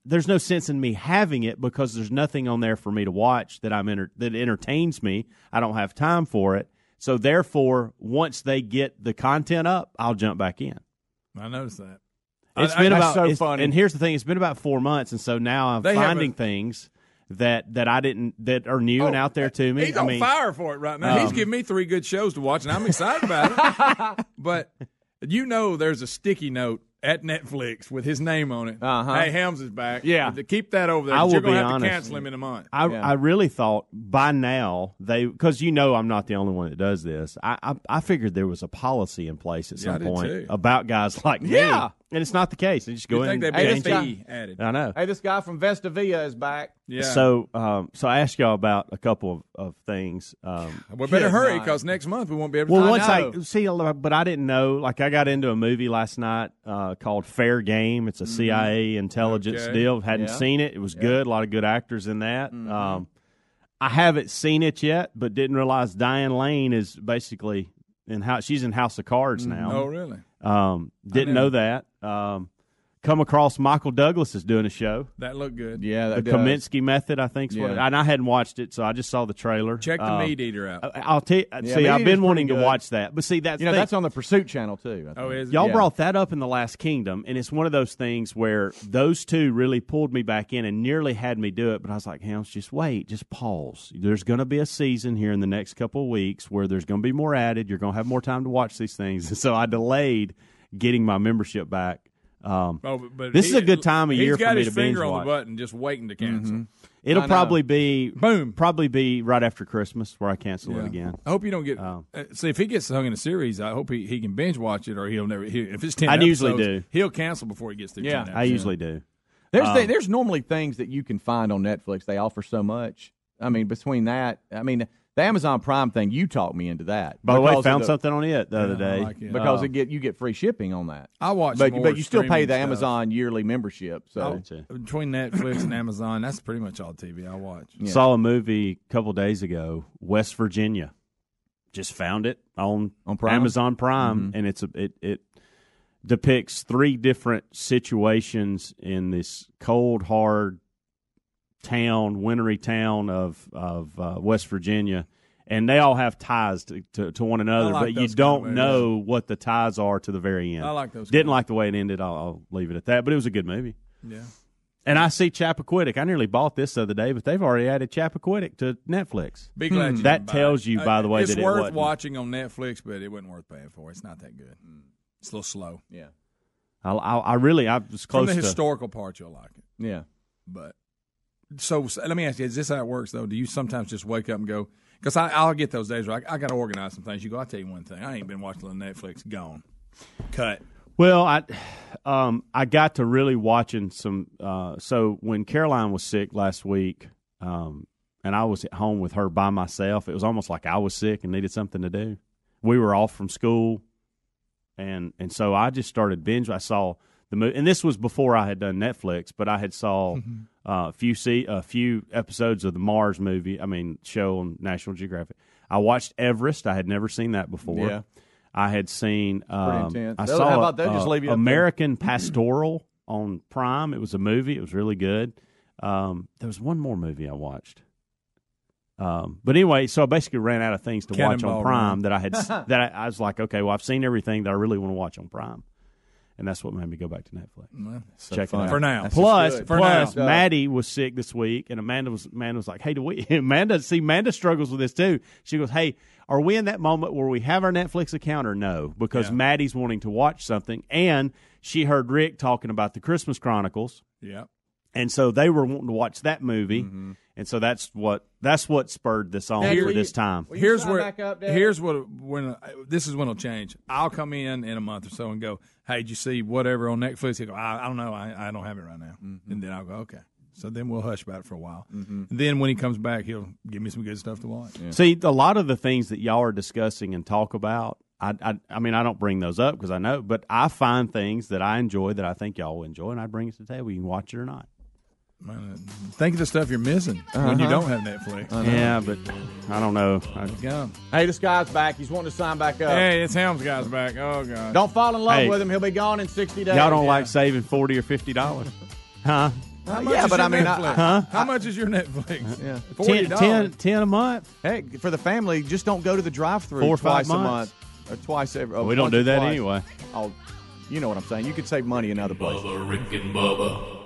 there's no sense in me having it because there's nothing on there for me to watch that I'm enter- that entertains me. I don't have time for it. So therefore, once they get the content up, I'll jump back in. I noticed that. It's I- been I- about so funny. And here's the thing: it's been about four months, and so now I'm They finding things that that I didn't that are new and Oh, out there to me. He's I on mean, fire for it right now. He's um, giving me three good shows to watch, and I'm excited about it. but you know, there's a sticky note at Netflix with his name on it. Uh-huh. Hey, Helms is back. Yeah. To keep that over there. I will You're going be have honest. to cancel him in a month. I Yeah. I really thought by now they because you know I'm not the only one that does this. I I, I figured there was a policy in place at some did point too. about guys like me. Yeah. and it's not the case. They just go You in. think and they'd be Hey, a this guy- fee added? I know. hey, this guy from Vestavia is back. Yeah. So um so I asked y'all about a couple of, of things. Um, we better hurry because next month we won't be able to. Well, once know. I see, but I didn't know. Like, I got into a movie last night uh, called Fair Game. It's a CIA intelligence Okay. deal. Hadn't Yeah. seen it. It was good. A lot of good actors in that. Um, I haven't seen it yet, but didn't realize Diane Lane is basically in how she's in House of Cards now. Oh, really? Um, didn't know. know that. Um, come across Michael Douglas is doing a show. That looked good. Yeah, The that does. Kominsky Method, I think, is what. It, Yeah. and I hadn't watched it, so I just saw the trailer. Check the Um, meat eater out. I- I'll tell you. Yeah, see, I've been wanting pretty to watch that, but see, that's You know, the thing. that's on the Pursuit Channel too. I Oh, is it? Y'all Yeah. brought that up in the Last Kingdom, and it's one of those things where those two really pulled me back in and nearly had me do it. But I was like, Helms, just wait, just pause. There's going to be a season here in the next couple of weeks where there's going to be more added. You're going to have more time to watch these things. And so I delayed getting my membership back. Um, Oh, but, but this he- is a good time of year for me to binge finger on watch. the button, just waiting to cancel. It'll probably be Boom. probably be right after Christmas where I cancel it again. I hope you don't get. Um, uh, see, if he gets hung in a series, I hope he, he can binge watch it, or he'll never. He, if it's ten, I usually do. He'll cancel before he gets through. Yeah. 10 I usually do. There's Um, th- there's normally things that you can find on Netflix. They offer so much. I mean, between that, I mean, the Amazon Prime thing, you talked me into that. By the way, because of found the- something on it the other Yeah, I day. like it. because Uh, it get you get free shipping on that. I watch, But more but you still pay the stuff. Amazon yearly membership. So Oh, between Netflix and Amazon, that's pretty much all TV I watch. Yeah. Saw a movie a couple days ago, West Virginia. Just found it on, On Prime? Amazon Prime, Mhm. and it's a it it depicts three different situations in this cold, hard town, wintry town of of uh, West Virginia, and they all have ties to, to, to one another, like but you don't of know what the ties are to the very end. I like those Didn't kind. like the way it ended. I'll, I'll leave it at that. But it was a good movie. Yeah. And I see Chappaquiddick. I nearly bought this the other day, but they've already added Chappaquiddick to Netflix. Be glad you that didn't buy tells it. you, Uh, by the way, it's that worth it wasn't. watching on Netflix, but it wasn't worth paying for. It's not that good. It's a little slow. yeah, I, I, I really, I was From close the to. historical part, you'll like it. yeah. But so, so let me ask you: Is this how it works though? Do you sometimes just wake up and go? Because I'll get those days where I, I got to organize some things. You go. I tell you one thing: I ain't been watching on Netflix. Gone. Cut. Well, I, um, I got to really watching some. Uh, so when Caroline was sick last week, um, and I was at home with her by myself, it was almost like I was sick and needed something to do. We were off from school, and and so I just started binge. I saw the movie, and this was before I had done Netflix, but I had saw uh, a few see a few episodes of the Mars movie. I mean, show on National Geographic. I watched Everest. I had never seen that before. Yeah. I had seen. Um. I They'll- saw how about uh, just leave you? American Pastoral on Prime. It was a movie. It was really good. Um, there was one more movie I watched. Um, but anyway, so I basically ran out of things to watch on Prime Run. that I had that I, I was like, okay, well, I've seen everything that I really want to watch on Prime, and that's what made me go back to Netflix. Well, so Check it out For now. That's Plus. For plus, now. Maddie was sick this week, and Amanda was Amanda was like, "Hey, do we?" Amanda, see, Amanda struggles with this too. She goes, "Hey, are we in that moment where we have our Netflix account or no?" Because Yeah. Maddie's wanting to watch something, and she heard Rick talking about the Christmas Chronicles, Yeah. and so they were wanting to watch that movie, mm-hmm. And so that's what that's what spurred this on Dad, for will this you- time. Here's where here's what when uh, this is when it'll change. I'll come in in a month or so and go, "Hey, did you see whatever on Netflix?" He go, "I, I don't know. I, I don't have it right now." And then I'll go, "Okay." So then we'll hush about it for a while. And then when he comes back, he'll give me some good stuff to watch. See, a lot of the things that y'all are discussing and talk about, I, I, I mean, I don't bring those up because I know, but I find things that I enjoy that I think y'all will enjoy, and I bring it to the table. You can watch it or not. Man, think of the stuff you're missing when you Uh-huh. don't have Netflix. Yeah, but I don't know. I, Yeah. Hey, this guy's back. He's wanting to sign back up. Hey, it's Helms guy's back. Oh god. Don't fall in love Hey. with him. He'll be gone in 60 days. y'all don't like saving forty or fifty dollars, huh? How much yeah, is but your I mean, I- Netflix? Huh? How much is your Netflix? Yeah. Forty Ten, dollars. ten, ten a month. Hey, for the family, just don't go to the drive-through Four or five twice a months. month or twice every. We don't once do that twice. anyway. Oh, you know what I'm saying. You could save money in other places. Bubba, Rick and Bubba.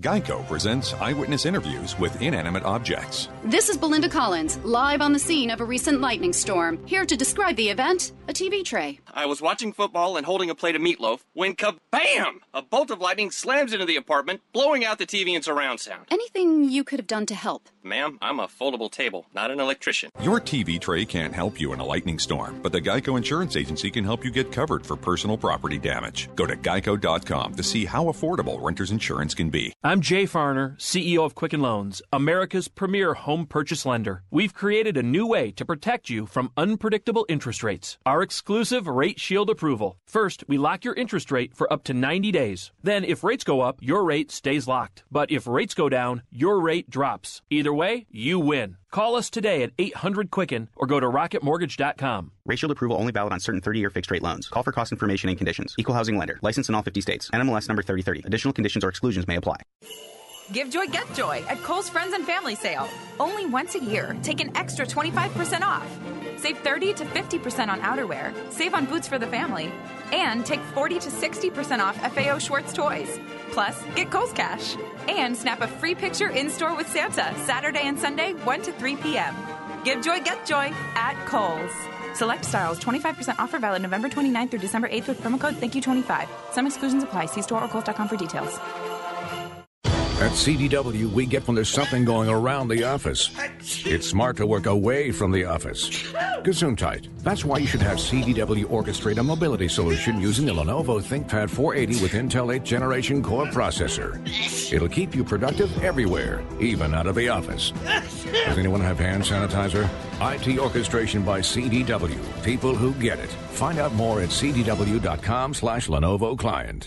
Geico presents eyewitness interviews with inanimate objects. This is Belinda Collins, live on the scene of a recent lightning storm. Here to describe the event a TV tray. I was watching football and holding a plate of meatloaf when kabam! A bolt of lightning slams into the apartment, blowing out the TV and surround sound. Anything you could have done to help? Ma'am, I'm a foldable table, not an electrician. Your TV tray can't help you in a lightning storm, but the Geico Insurance Agency can help you get covered for personal property damage. Go to geico.com to see how affordable renter's insurance can be. I'm Jay Farner, CEO of Quicken Loans, America's premier home purchase lender. We've created a new way to protect you from unpredictable interest rates. Our exclusive Rate Shield approval. First, we lock your interest rate for up to 90 days. Then, if rates go up, your rate stays locked. But if rates go down, your rate drops. Either way, you win. Call us today at 800 Quicken or go to rocketmortgage.com. Rate Shield approval only valid on certain 30 year fixed rate loans. Call for cost information and conditions. Equal housing lender. License in all 50 states. NMLS number 3030. Additional conditions or exclusions may apply. Give joy, get joy at Kohl's Friends and Family Sale. Only once a year. Take an extra 25% off. Save 30 to 50% on outerwear. Save on boots for the family. And take 40 to 60% off FAO Schwarz toys. Plus, get Kohl's cash. And snap a free picture in store with Santa Saturday and Sunday, 1 to 3 p.m. Give joy, get joy at Kohl's. Select styles, 25% offer valid November 29th through December 8th with promo code THANK-YOU25. Some exclusions apply. See store or Kohl's.com for details. At CDW, we get when there's something going around the office. It's smart to work away from the office. Gesundheit. That's why you should have CDW orchestrate a mobility solution using the Lenovo ThinkPad 480 with Intel 8th generation core processor. It'll keep you productive everywhere, even out of the office. Does anyone have hand sanitizer? IT orchestration by CDW. People who get it. Find out more at cdw.com slash Lenovo client.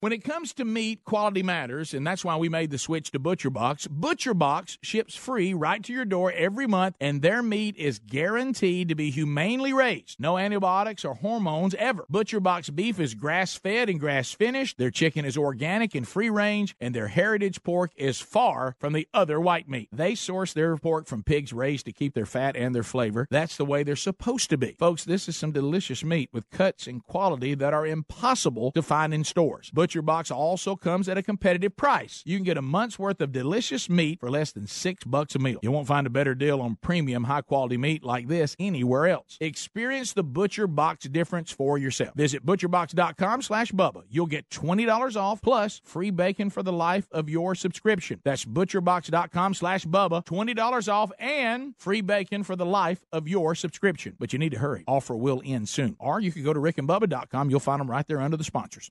When it comes to meat, quality matters, and that's why we made the switch to ButcherBox. ButcherBox ships free right to your door every month, and their meat is guaranteed to be humanely raised. No antibiotics or hormones ever. ButcherBox beef is grass fed and grass finished. Their chicken is organic and free range, and their heritage pork is far from the other white meat. They source their pork from pigs raised to keep their fat and their flavor. That's the way they're supposed to be. Folks, this is some delicious meat with cuts and quality that are impossible to find in stores. ButcherBox also comes at a competitive price. You can get a month's worth of delicious meat for less than six bucks a meal. You won't find a better deal on premium, high quality meat like this anywhere else. Experience the Butcher Box difference for yourself. Visit butcherbox.com slash Bubba. You'll get $20 off plus free bacon for the life of your subscription. That's butcherbox.com slash Bubba. $20 off and free bacon for the life of your subscription. But you need to hurry. Offer will end soon. Or you can go to rickandbubba.com. You'll find them right there under the sponsors.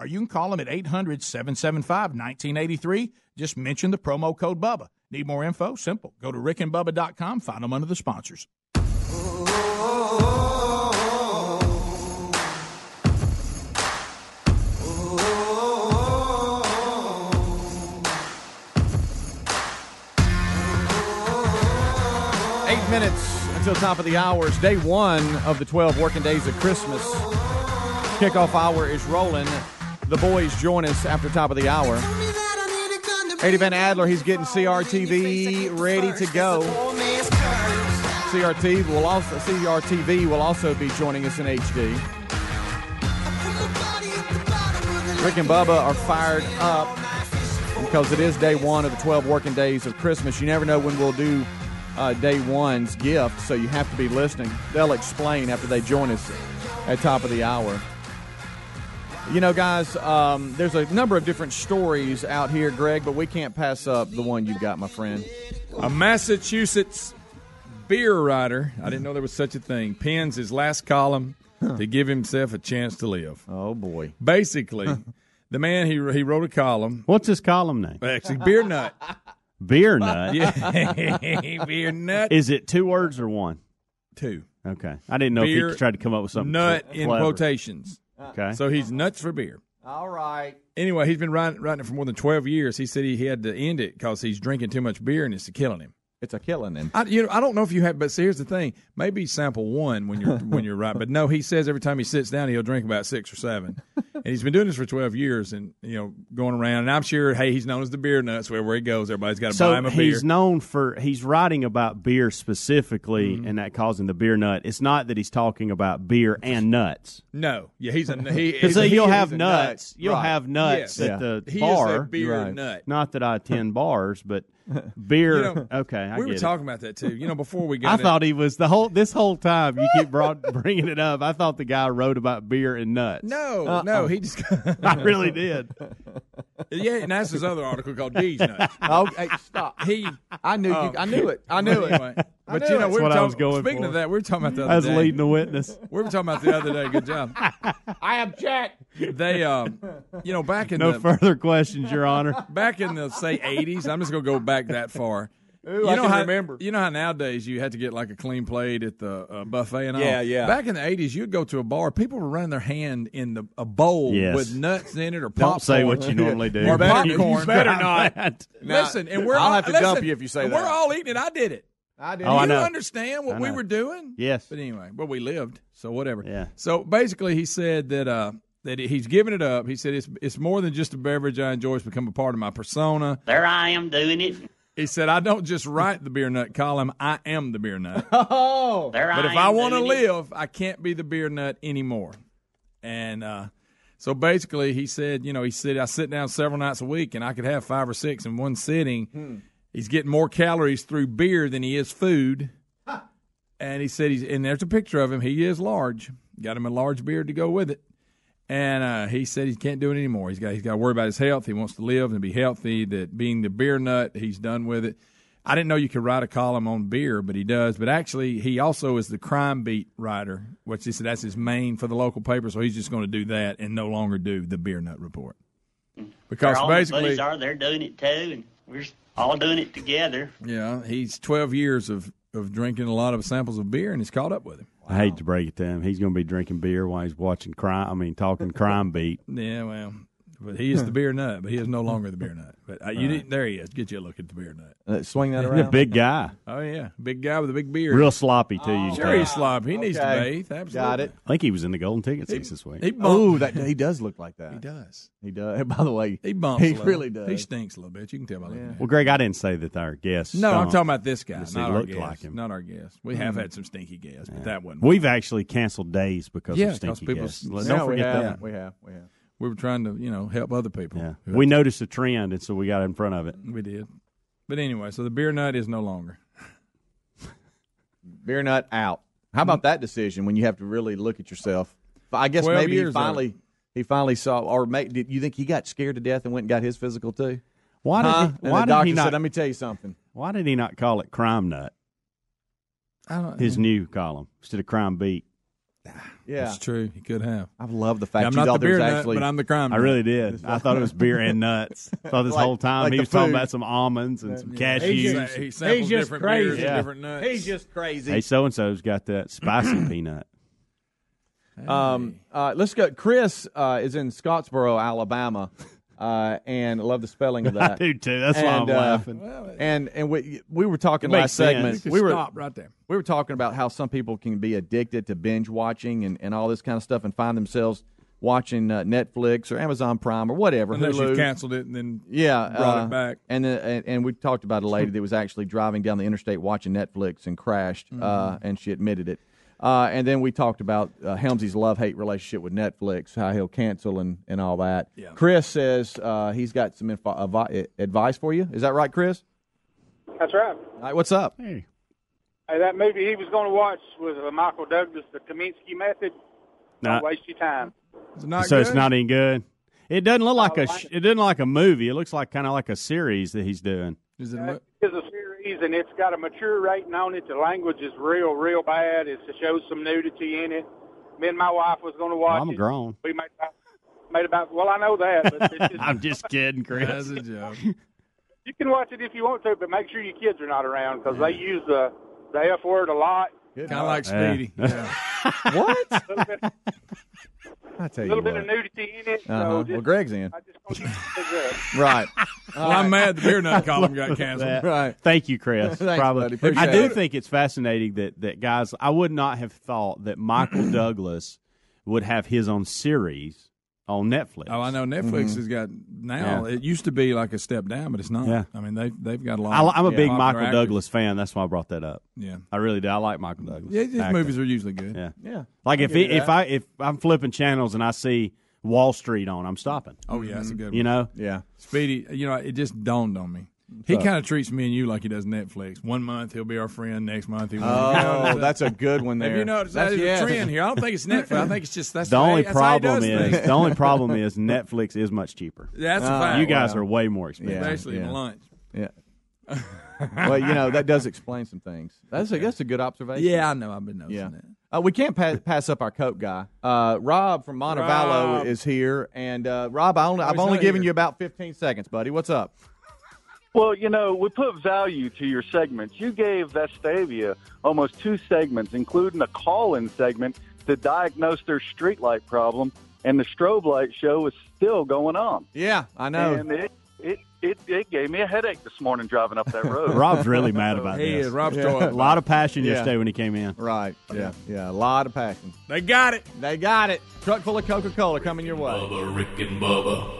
Or you can call them at 800 775 1983. Just mention the promo code BUBBA. Need more info? Simple. Go to rickandbubba.com, find them under the sponsors. Eight minutes until top of the hour. It's day one of the 12 working days of Christmas. Kickoff hour is rolling. The boys join us after top of the hour. Eddie Van Adler, he's getting CRTV ready to go. CRT will also CRTV will also be joining us in HD. Rick and Bubba are fired up because it is day one of the 12 working days of Christmas. You never know when we'll do uh, day one's gift, so you have to be listening. They'll explain after they join us at top of the hour. You know, guys, um, there's a number of different stories out here, Greg, but we can't pass up the one you've got, my friend. A Massachusetts beer writer, I didn't know there was such a thing, pens his last column to give himself a chance to live. Oh, boy. Basically, the man, he, he wrote a column. What's his column name? Actually, Beer Nut. Beer nut. Yeah, Beer Nut. Is it two words or one? Two. Okay. I didn't know Beer if he tried to come up with something. Nut cl- in clever. quotations. Uh. Okay. So he's nuts for beer. All right. Anyway, he's been writing, writing it for more than 12 years. He said he, he had to end it because he's drinking too much beer and it's killing him. It's a killing him. I, you know, I don't know if you have, but see, here's the thing. Maybe sample one when you're when you're right, but no, he says every time he sits down, he'll drink about six or seven, and he's been doing this for 12 years, and you know, going around. And I'm sure, hey, he's known as the beer nuts. Wherever he goes, everybody's got to buy him a beer. he's known for he's writing about beer specifically, Mm-hmm. and that causing the beer nut. It's not that he's talking about beer and nuts. No, yeah, he's a he. Because he's a- you'll he have is a nuts, nut. you'll Right. have nuts Yes. at the He is a bar. beer nut. Not that I attend bars, but beer. You know, okay, I we were it. talking about that too. You know, before we I got, in- thought he was the whole this whole time. You keep brought, bringing it up. I thought the guy wrote about beer and nuts. No, Uh-uh. no, he just. I really did. yeah, and that's his other article called D's nuts. Oh, hey, stop. He, I knew Oh. you. I knew it. I knew oh, it. Anyway, I but you know, we were what I talking, was going Speaking for. of that, we were talking about the I other was day. leading the witness. We were talking about the other day. Good job. I object. They, um, you know, back in the No the further questions, Your Honor. back in the say '80s. I'm just gonna go back that far. Ooh, you I know can how remember. you know how nowadays you had to get like a clean plate at the uh, buffet and all. Yeah, yeah. Back in the '80s, you'd go to a bar. People were running their hand in the a bowl Yes. with nuts in it or popcorn. Don't say what you normally do. Or better- you popcorn. better not. Now, Listen, and we're I'll all, have to listen, dump you if you say and that. We're all eating it. I did it. I did. Oh, I you know. understand what I we were doing? Yes. But anyway, well, we lived, so whatever. Yeah. So basically, he said that uh, that he's giving it up. He said it's it's more than just a beverage I enjoy. It's become a part of my persona. There I am doing it. He said, "I don't just write the beer nut column; I am the beer nut." Oh, There but I if I want to doing it. live, I can't be the beer nut anymore. And uh, so basically, he said, you know, he said I sit down several nights a week, and I could have five or six in one sitting. Hmm. He's getting more calories through beer than he is food. And he said he's and there's a picture of him. He is large. Got him a large beard to go with it. And uh, he said he can't do it anymore. He's got he's got to worry about his health. He wants to live and be healthy. That being the beer nut, he's done with it. I didn't know you could write a column on beer, but he does. But actually, he also is the crime beat writer, which he said that's his main for the local paper. So he's just going to do that and no longer do the beer nut report. Because all basically, are, they're doing it too, and we're all doing it together. yeah, he's 12 years of, of drinking a lot of samples of beer, and he's caught up with him. I hate to break it to him. He's going to be drinking beer while he's watching crime. I mean, talking crime beat. Yeah, well, but he is the beer nut, but he is no longer the beer nut. But uh, you Right. didn't, there he is. Get you a look at the beer nut. Uh, swing that He's around. a big guy. Oh yeah, big guy with a big beard. Real sloppy too. you Sure, he's tell. sloppy. He needs to Okay. bathe. Absolutely. Got it. I think he was in the golden ticket seats this week. He bumped, Oh, that he does look like that. he does. He does. By the way, He bumps. He a little. really does. He stinks a little bit. You can tell by looking at him. Well, Greg, I didn't say that our guest. No, I'm talking about this guy, Just not he our looked guest. like him. Not our guest. We have had some stinky guests, but that wasn't. We've actually canceled days because Yeah, of 'cause stinky guests. Yeah, Don't forget have. that. We have. We have. We were trying to, you know, help other people. Yeah. We noticed a trend, and so we got in front of it. we did. But anyway, so the beer nut is no longer. Beer nut out. How about that decision when you have to really look at yourself? I guess maybe he years of finally he finally saw, or may, did you think he got scared to death and went and got his physical too? Why did Huh? he, And why the did doctor he not? said, "Let me tell you something." why did he not call it Crime Nut? I don't, His new column instead of Crime Beat. Yeah, It's true. He could have. I love the fact I'm you not the thought there beer was nut, actually. but I'm the crime. I nut. really did. I thought it was beer and nuts. I thought this Like- whole time like he the was talking about some almonds and some Yeah. cashews. He, sa- he samples He's just different beers crazy. and different nuts. He's just crazy. Hey, so and so's got that spicy peanut. Um, uh, let's go. Chris uh, is in Scottsboro, Alabama, uh, and I love the spelling of that. I that. do too. That's why I'm And, uh, laughing. And and we we were talking It last segment. You We were stop right there. we were talking about how some people can be addicted to binge watching and, and all this kind of stuff and find themselves watching uh, Netflix or Amazon Prime or whatever. Unless Hulu. you canceled it and then yeah, brought uh, it back. And, and and we talked about a lady that was actually driving down the interstate watching Netflix and crashed, uh, Mm-hmm. and she admitted it. Uh, and then we talked about uh, Helmsy's love hate relationship with Netflix, how he'll cancel and, and all that. Yeah. Chris says uh, he's got some info, avi- advice for you. Is that right, Chris? That's right. All right, what's up? Hey. Hey, that movie he was going to watch was uh, Michael Douglas, The Kominsky Method. Nah. Don't waste your time. It's not so good. it's not any good. It doesn't look like a. sh- It doesn't look like a movie. It looks like kind of like a series that he's doing. Is it a mo- It's a series, and it's got a mature rating on it. The language is real, real bad. It shows some nudity in it. Me and my wife was going to watch I'm it. grown. We made about, made about. Well, I know that, but just, I'm just kidding, Chris. That's a joke. you can watch it if you want to, but make sure your kids are not around because they use the the f word a lot. Kind of like Yeah. Speedy. Yeah. What? A little bit, I tell a you little bit what. of nudity in it. Uh-huh. So Well, Greg's in. I just want you to heads up. Right. well, I'm mad the beer nut column got canceled. That- Right. Thank you, Chris. Thanks, Probably. buddy. I do it. think it's fascinating that that guys. I would not have thought that Michael Douglas would have his own series on Netflix. Oh, I know Netflix mm-hmm. has got now. It used to be like a step down, but it's not. Yeah. I mean they they've got a lot. I, I'm a big Michael actors. Douglas fan. That's why I brought that up. Yeah, I really do. I like Michael Douglas. yeah. His actor. movies are usually good. Yeah. Yeah. Like I'll if give he, if. I if I'm flipping channels and I see Wall Street on, I'm stopping. Oh yeah, that's a good. one. You know. Yeah. Speedy. You know, it just dawned on me. He kind of treats me and you like he does Netflix. One month he'll be our friend. Next month he won't. Oh, that's a good one there. Have you noticed That's- that? yes. A trend here. I don't think it's Netflix. I think it's just that's The only that's problem is things. the only problem is Netflix is much cheaper. That's Oh, fact. You guys wow. are way more expensive. Yeah. especially in lunch. Yeah. well, you know that does explain some things. That's a that's a good observation. Yeah, I know. I've been noticing Yeah. that. Uh, we can't pa- pass up our Coke guy. Uh, Rob from Montevallo Rob. is here, and uh, Rob, I only, I've only given here. you about fifteen seconds, buddy. What's up? Well, you know, we put value to your segments. You gave Vestavia almost two segments, including a call-in segment to diagnose their streetlight problem, and the strobe light show is still going on. Yeah, I know. And it, it, it, it gave me a headache this morning driving up that road. Rob's really mad about He this. is. Rob's Yeah. A lot of passion Yeah. yesterday when he came in. Right. Yeah. Yeah. A lot of passion. They got it. They got it. Truck full of Coca Cola coming your way. Bubba, Rick and Bubba.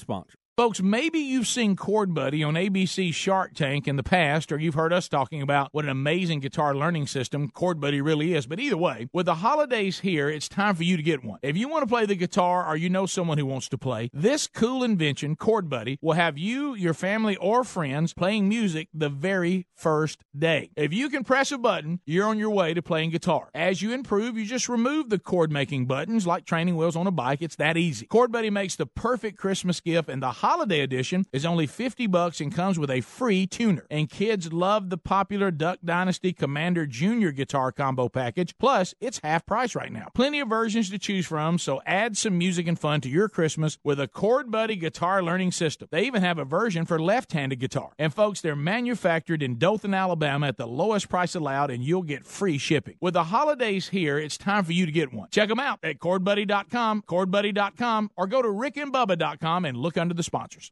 sponsor. Folks, maybe you've seen Chord Buddy on ABC Shark Tank in the past, or you've heard us talking about what an amazing guitar learning system Chord Buddy really is. But either way, with the holidays here, it's time for you to get one. If you want to play the guitar or you know someone who wants to play, this cool invention, Chord Buddy, will have you, your family, or friends playing music the very first day. If you can press a button, you're on your way to playing guitar. As you improve, you just remove the chord making buttons like training wheels on a bike. It's that easy. Chord Buddy makes the perfect Christmas gift, and the holiday edition is only 50 bucks and comes with a free tuner. And kids love the popular Duck Dynasty Commander Junior guitar combo package. Plus, it's half price right now. Plenty of versions to choose from, so add some music and fun to your Christmas with a Chord Buddy guitar learning system. They even have a version for left-handed guitar. And folks, they're manufactured in Dothan, Alabama at the lowest price allowed and you'll get free shipping. With the holidays here, it's time for you to get one. Check them out at chordbuddy.com, chordbuddy.com, or go to rickandbubba.com and look under the sponsors.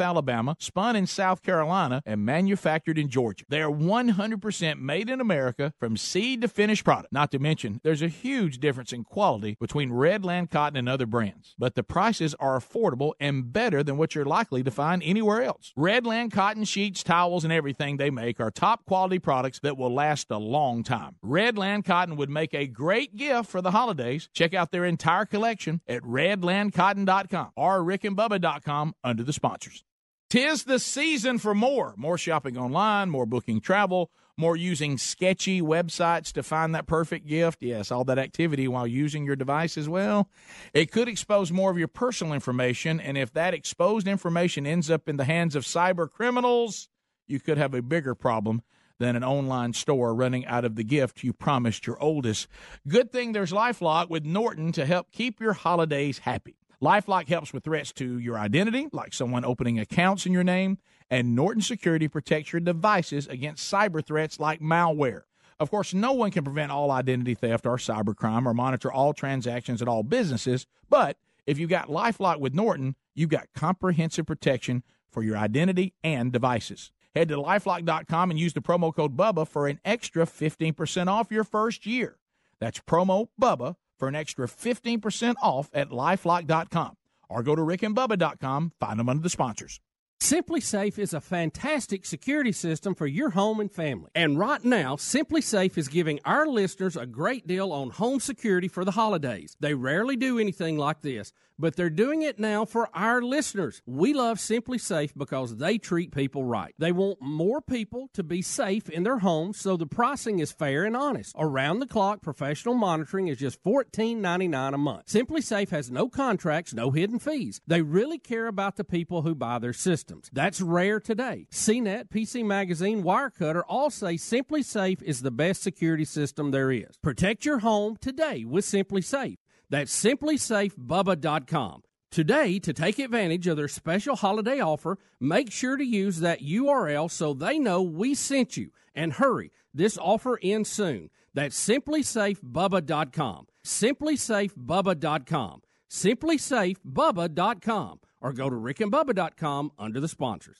Alabama, spun in South Carolina, and manufactured in Georgia. They are 100% made in America from seed to finished product. Not to mention, there's a huge difference in quality between Redland Cotton and other brands, but the prices are affordable and better than what you're likely to find anywhere else. Redland Cotton sheets, towels, and everything they make are top quality products that will last a long time. Redland Cotton would make a great gift for the holidays. Check out their entire collection at redlandcotton.com or rickandbubba.com under the sponsors. Tis the season for more. More shopping online, more booking travel, more using sketchy websites to find that perfect gift. Yes, all that activity while using your device as well. It could expose more of your personal information, and if that exposed information ends up in the hands of cyber criminals, you could have a bigger problem than an online store running out of the gift you promised your oldest. Good thing there's Lifelock with Norton to help keep your holidays happy. Lifelock helps with threats to your identity, like someone opening accounts in your name, and Norton Security protects your devices against cyber threats like malware. Of course, no one can prevent all identity theft or cybercrime or monitor all transactions at all businesses, but if you've got Lifelock with Norton, you've got comprehensive protection for your identity and devices. Head to lifelock.com and use the promo code BUBBA for an extra 15% off your first year. That's promo BUBBA for an extra 15% off at lifelock.com or go to rickandbubba.com, find them under the sponsors. SimpliSafe is a fantastic security system for your home and family. And right now, SimpliSafe is giving our listeners a great deal on home security for the holidays. They rarely do anything like this, but they're doing it now for our listeners. We love SimpliSafe because they treat people right. They want more people to be safe in their homes, so the pricing is fair and honest. Around the clock professional monitoring is just $14.99 a month. SimpliSafe has no contracts, no hidden fees. They really care about the people who buy their systems. That's rare today. CNET, PC Magazine, Wirecutter all say SimpliSafe is the best security system there is. Protect your home today with SimpliSafe. That's simplisafebubba.com. Today, to take advantage of their special holiday offer, make sure to use that URL so they know we sent you. And hurry, this offer ends soon. That's simplisafebubba.com. Simplisafebubba.com. Simplisafebubba.com or go to rickandbubba.com under the sponsors.